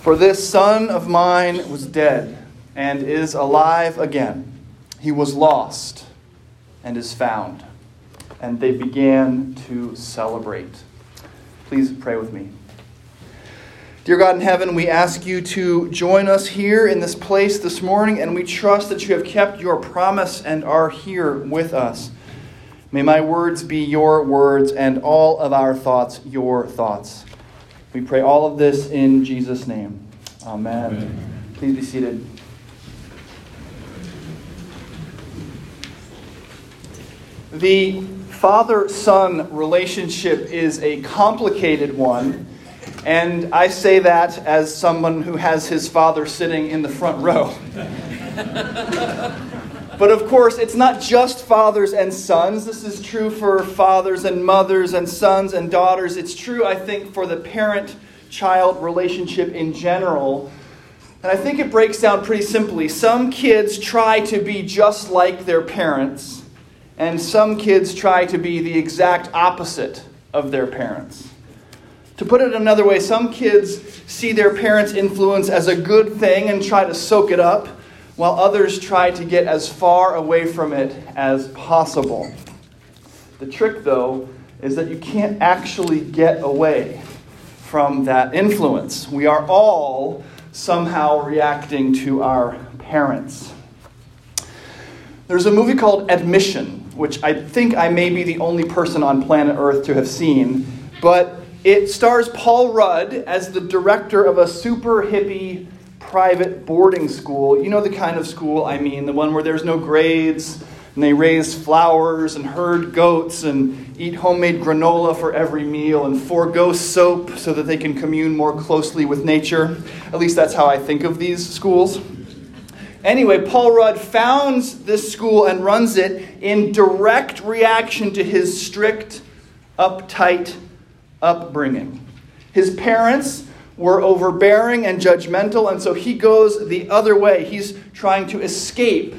For this son of mine was dead and is alive again. He was lost and is found. And they began to celebrate. Please pray with me. Dear God in heaven, we ask you to join us here in this place this morning, and we trust that you have kept your promise and are here with us. May my words be your words and all of our thoughts your thoughts. We pray all of this in Jesus' name. Amen. Amen. Please be seated. The father son relationship is a complicated one, and I say that as someone who has his father sitting in the front row. But of course, it's not just fathers and sons. This is true for fathers and mothers and sons and daughters. It's true, I think, for the parent child relationship in general. And I think it breaks down pretty simply. Some kids try to be just like their parents, and some kids try to be the exact opposite of their parents. To put it another way, some kids see their parents' influence as a good thing and try to soak it up while others try to get as far away from it as possible. The trick, though, is that you can't actually get away from that influence. We are all somehow reacting to our parents. There's a movie called Admission, which I think I may be the only person on planet Earth to have seen, but it stars Paul Rudd as the director of a super hippie private boarding school. You know the kind of school I mean, the one where there's no grades and they raise flowers and herd goats and eat homemade granola for every meal and forego soap so that they can commune more closely with nature. At least that's how I think of these schools. Anyway, Paul Rudd founds this school and runs it in direct reaction to his strict, uptight upbringing. His parents were overbearing and judgmental, and so he goes the other way. He's trying to escape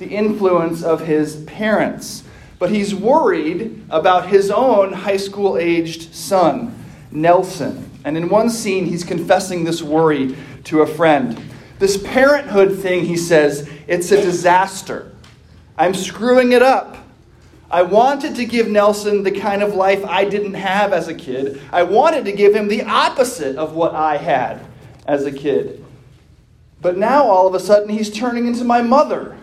the influence of his parents. But he's worried about his own high school aged son, Nelson. And in one scene, he's confessing this worry to a friend. This parenthood thing, he says, it's a disaster. I'm screwing it up. I wanted to give Nelson the kind of life I didn't have as a kid. I wanted to give him the opposite of what I had as a kid. But now all of a sudden he's turning into my mother.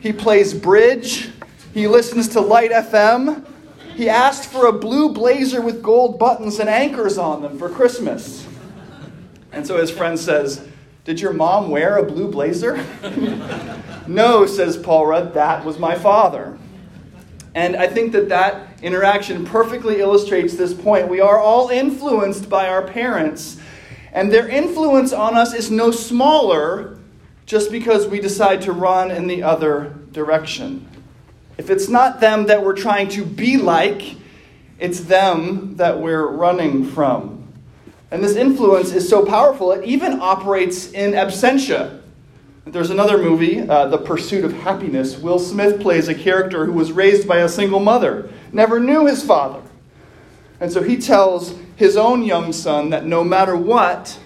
He plays bridge, he listens to Light FM. He asked for a blue blazer with gold buttons and anchors on them for Christmas. And so his friend says, Did your mom wear a blue blazer? no, says Paul Rudd, that was my father. And I think that that interaction perfectly illustrates this point. We are all influenced by our parents, and their influence on us is no smaller just because we decide to run in the other direction. If it's not them that we're trying to be like, it's them that we're running from. And this influence is so powerful, it even operates in absentia. There's another movie, uh, The Pursuit of Happyness. Will Smith plays a character who was raised by a single mother, never knew his father. And so he tells his own young son that no matter what,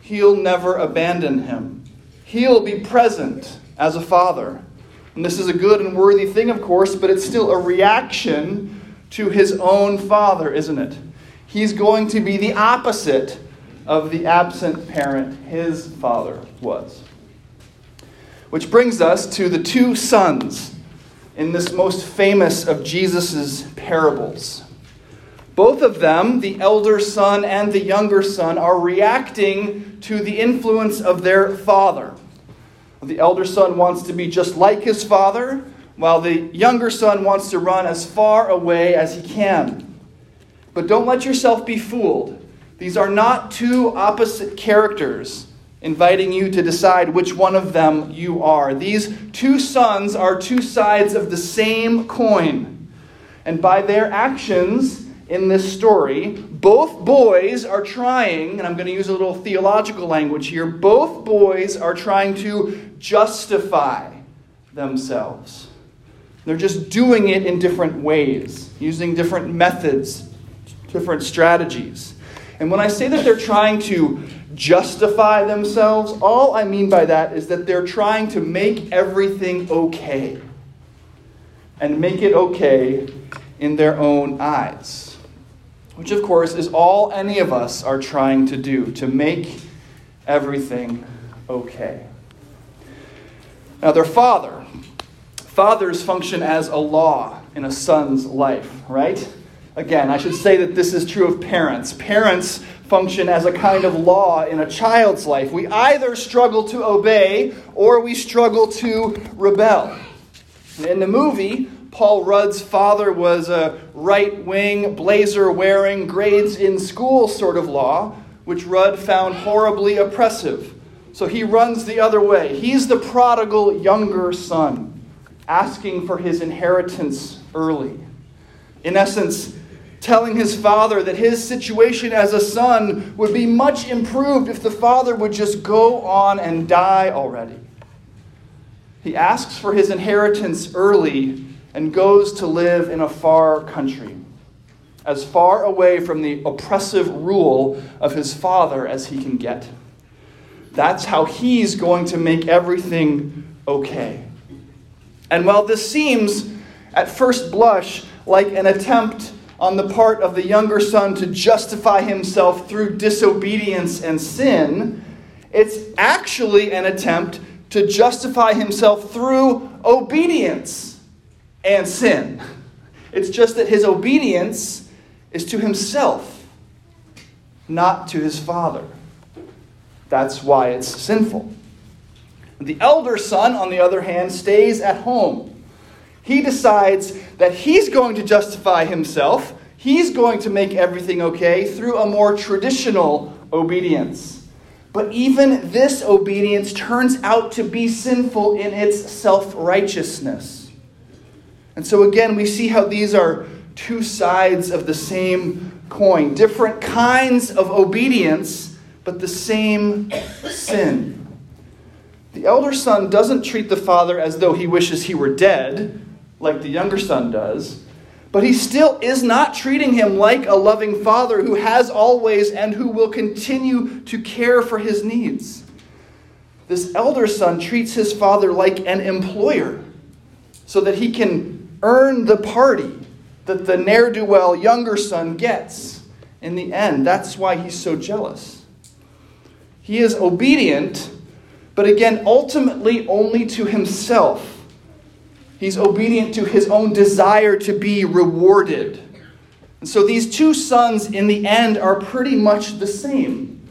he'll never abandon him. He'll be present as a father. And this is a good and worthy thing, of course, but it's still a reaction to his own father, isn't it? He's going to be the opposite of the absent parent his father was. Which brings us to the two sons in this most famous of Jesus' parables. Both of them, the elder son and the younger son, are reacting to the influence of their father. The elder son wants to be just like his father, while the younger son wants to run as far away as he can. But don't let yourself be fooled. These are not two opposite characters inviting you to decide which one of them you are. These two sons are two sides of the same coin. And by their actions in this story, both boys are trying, and I'm going to use a little theological language here, both boys are trying to justify themselves. They're just doing it in different ways, using different methods, different strategies. And when I say that they're trying to justify themselves, all I mean by that is that they're trying to make everything okay. And make it okay in their own eyes. Which, of course, is all any of us are trying to do to make everything okay. Now, their father. Fathers function as a law in a son's life, right? Again, I should say that this is true of parents. Parents function as a kind of law in a child's life. We either struggle to obey or we struggle to rebel. In the movie, Paul Rudd's father was a right wing, blazer wearing, grades in school sort of law, which Rudd found horribly oppressive. So he runs the other way. He's the prodigal younger son, asking for his inheritance early. In essence, telling his father that his situation as a son would be much improved if the father would just go on and die already. He asks for his inheritance early and goes to live in a far country, as far away from the oppressive rule of his father as he can get. That's how he's going to make everything okay. And while this seems, at first blush, like an attempt on the part of the younger son to justify himself through disobedience and sin, it's actually an attempt to justify himself through obedience and sin. It's just that his obedience is to himself, not to his father. That's why it's sinful. The elder son, on the other hand, stays at home he decides that he's going to justify himself, he's going to make everything okay through a more traditional obedience. But even this obedience turns out to be sinful in its self righteousness. And so, again, we see how these are two sides of the same coin, different kinds of obedience, but the same sin. The elder son doesn't treat the father as though he wishes he were dead like the younger son does, but he still is not treating him like a loving father who has always and who will continue to care for his needs. This elder son treats his father like an employer so that he can earn the party that the ne'er do well younger son gets in the end. That's why he's so jealous. He is obedient, but again, ultimately only to himself He's obedient to his own desire to be rewarded. And so these two sons, in the end, are pretty much the same.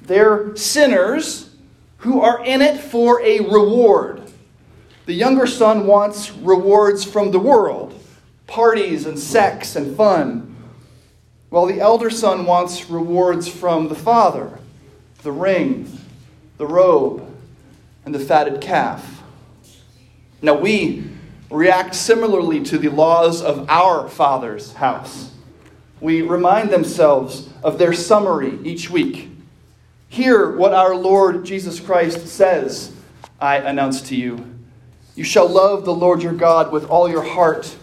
They're sinners who are in it for a reward. The younger son wants rewards from the world parties and sex and fun, while the elder son wants rewards from the father the ring, the robe, and the fatted calf. Now, we react similarly to the laws of our Father's house. We remind themselves of their summary each week. Hear what our Lord Jesus Christ says, I announce to you. You shall love the Lord your God with all your heart,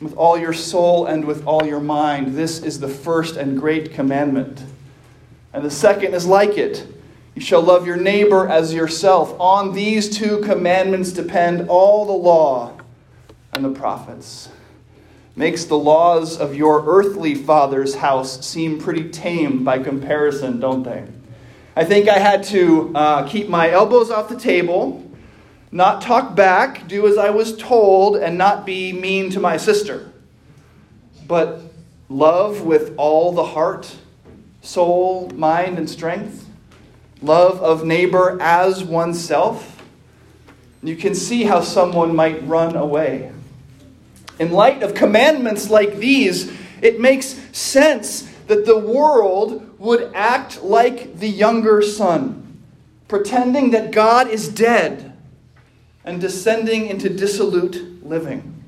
with all your soul, and with all your mind. This is the first and great commandment. And the second is like it. You shall love your neighbor as yourself. On these two commandments depend all the law and the prophets. Makes the laws of your earthly father's house seem pretty tame by comparison, don't they? I think I had to uh, keep my elbows off the table, not talk back, do as I was told, and not be mean to my sister. But love with all the heart, soul, mind, and strength. Love of neighbor as oneself. You can see how someone might run away. In light of commandments like these, it makes sense that the world would act like the younger son, pretending that God is dead and descending into dissolute living.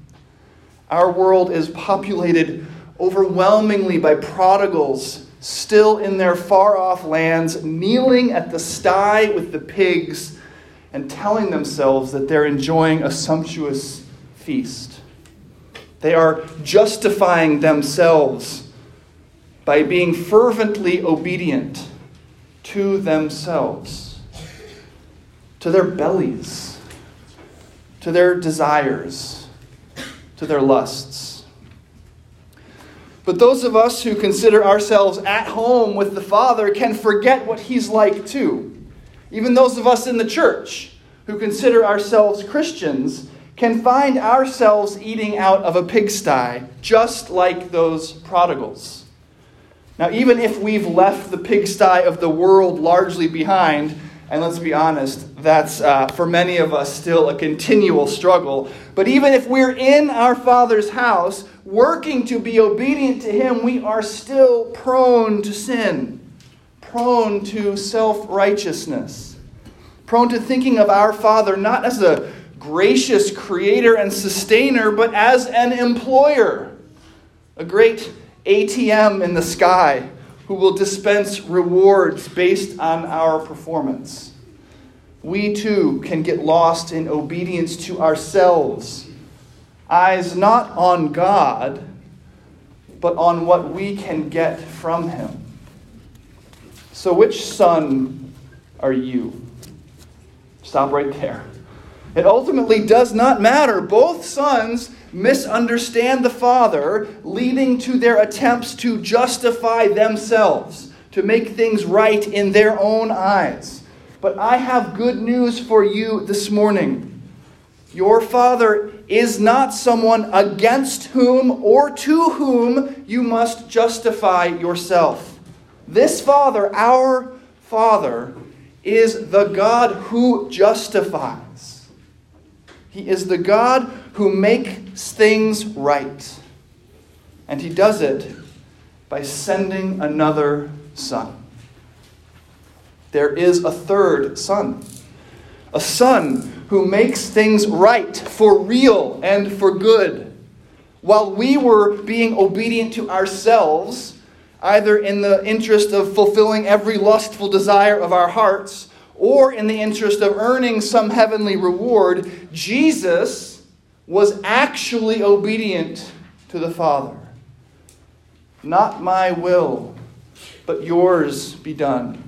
Our world is populated overwhelmingly by prodigals still in their far off lands, kneeling at the sty with the pigs and telling themselves that they're enjoying a sumptuous feast. They are justifying themselves by being fervently obedient to themselves, to their bellies, to their desires, to their lusts. But those of us who consider ourselves at home with the Father can forget what He's like too. Even those of us in the church who consider ourselves Christians can find ourselves eating out of a pigsty, just like those prodigals. Now, even if we've left the pigsty of the world largely behind, and let's be honest, that's uh, for many of us still a continual struggle. But even if we're in our Father's house, working to be obedient to Him, we are still prone to sin, prone to self righteousness, prone to thinking of our Father not as a gracious creator and sustainer, but as an employer, a great ATM in the sky who will dispense rewards based on our performance. We too can get lost in obedience to ourselves, eyes not on God, but on what we can get from Him. So, which son are you? Stop right there. It ultimately does not matter. Both sons misunderstand the Father, leading to their attempts to justify themselves, to make things right in their own eyes. But I have good news for you this morning. Your Father is not someone against whom or to whom you must justify yourself. This Father, our Father, is the God who justifies. He is the God who makes things right. And he does it by sending another son. There is a third son. A son who makes things right for real and for good. While we were being obedient to ourselves, either in the interest of fulfilling every lustful desire of our hearts or in the interest of earning some heavenly reward, Jesus was actually obedient to the Father. Not my will, but yours be done,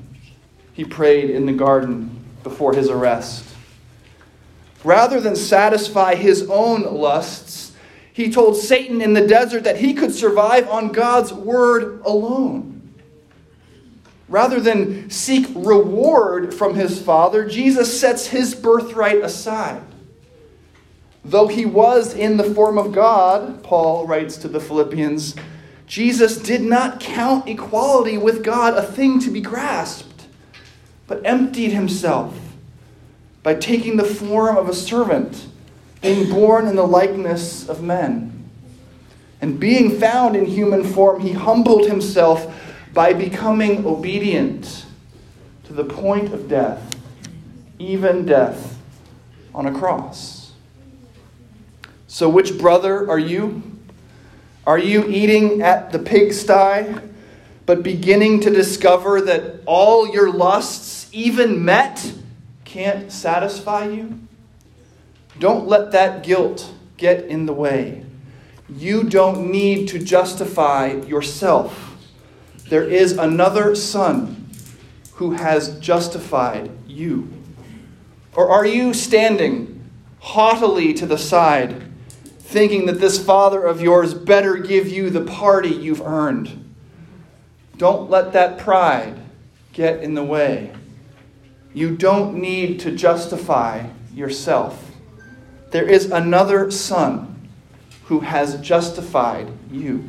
he prayed in the garden before his arrest. Rather than satisfy his own lusts, he told Satan in the desert that he could survive on God's word alone. Rather than seek reward from his Father, Jesus sets his birthright aside Though he was in the form of God, Paul writes to the Philippians, Jesus did not count equality with God a thing to be grasped, but emptied himself by taking the form of a servant, being born in the likeness of men. And being found in human form, he humbled himself by becoming obedient to the point of death, even death on a cross. So, which brother are you? Are you eating at the pigsty, but beginning to discover that all your lusts, even met, can't satisfy you? Don't let that guilt get in the way. You don't need to justify yourself. There is another Son who has justified you. Or are you standing haughtily to the side? thinking that this father of yours better give you the party you've earned. Don't let that pride get in the way. You don't need to justify yourself. There is another Son who has justified you.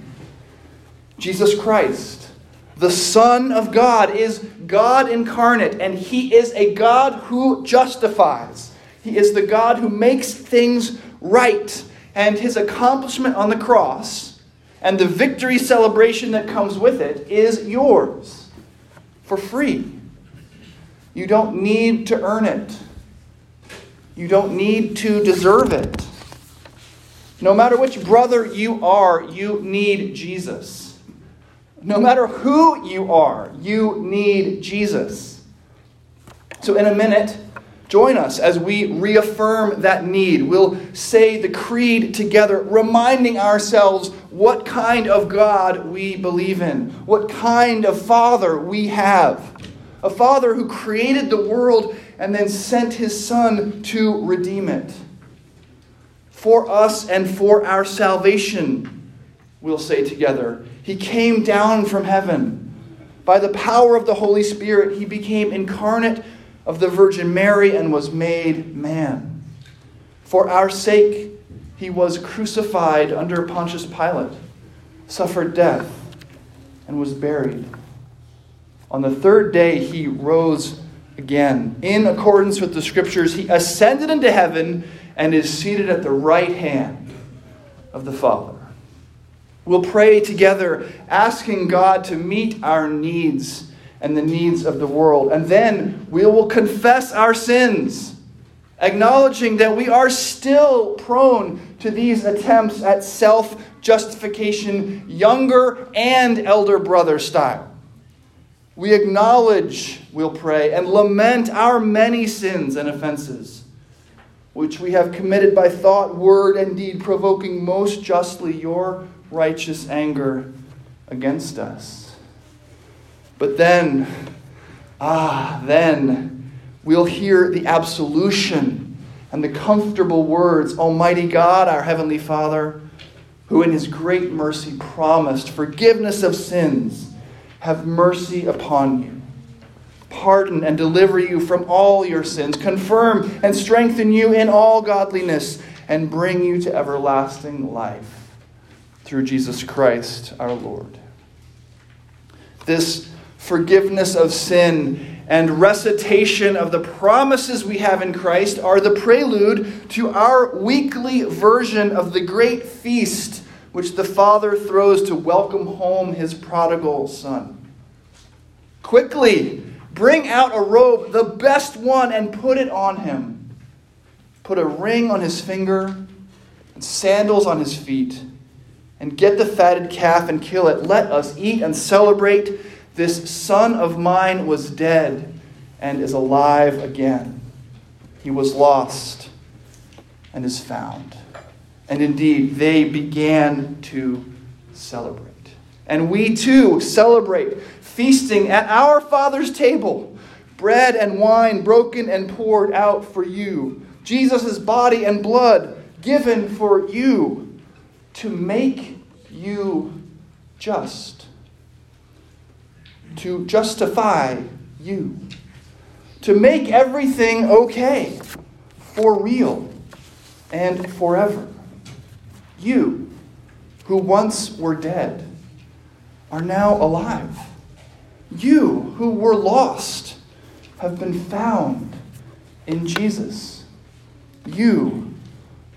Jesus Christ, the Son of God, is God incarnate, and He is a God who justifies. He is the God who makes things right and his accomplishment on the cross and the victory celebration that comes with it is yours for free. You don't need to earn it, you don't need to deserve it. No matter which brother you are, you need Jesus. No matter who you are, you need Jesus. So, in a minute, Join us as we reaffirm that need. We'll say the creed together, reminding ourselves what kind of God we believe in, what kind of Father we have. A Father who created the world and then sent his Son to redeem it. For us and for our salvation, we'll say together. He came down from heaven. By the power of the Holy Spirit, he became incarnate of the Virgin Mary and was made man. For our sake, he was crucified under Pontius Pilate, suffered death, and was buried. On the third day, he rose again. In accordance with the scriptures, he ascended into heaven and is seated at the right hand of the Father. We'll pray together, asking God to meet our needs and the needs of the world. And then we will confess our sins, acknowledging that we are still prone to these attempts at self justification, younger and elder brother style. We acknowledge, we'll pray, and lament our many sins and offenses, which we have committed by thought, word, and deed, provoking most justly your righteous anger against us. But then, ah, then we'll hear the absolution and the comfortable words Almighty God, our Heavenly Father, who in His great mercy promised forgiveness of sins, have mercy upon you. Pardon and deliver you from all your sins, confirm and strengthen you in all godliness, and bring you to everlasting life through Jesus Christ our Lord. This forgiveness of sin and recitation of the promises we have in Christ are the prelude to our weekly version of the great feast which the Father throws to welcome home his prodigal son. Quickly, bring out a robe, the best one, and put it on him. Put a ring on his finger and sandals on his feet, and get the fatted calf and kill it. Let us eat and celebrate this son of mine was dead and is alive again. He was lost and is found. And indeed, they began to celebrate. And we too celebrate, feasting at our Father's table, bread and wine broken and poured out for you, Jesus' body and blood given for you to make you just to justify you, to make everything okay, for real and forever. You, who once were dead, are now alive. You, who were lost, have been found in Jesus. You,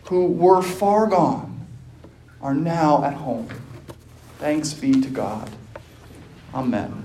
who were far gone, are now at home. Thanks be to God. Amen.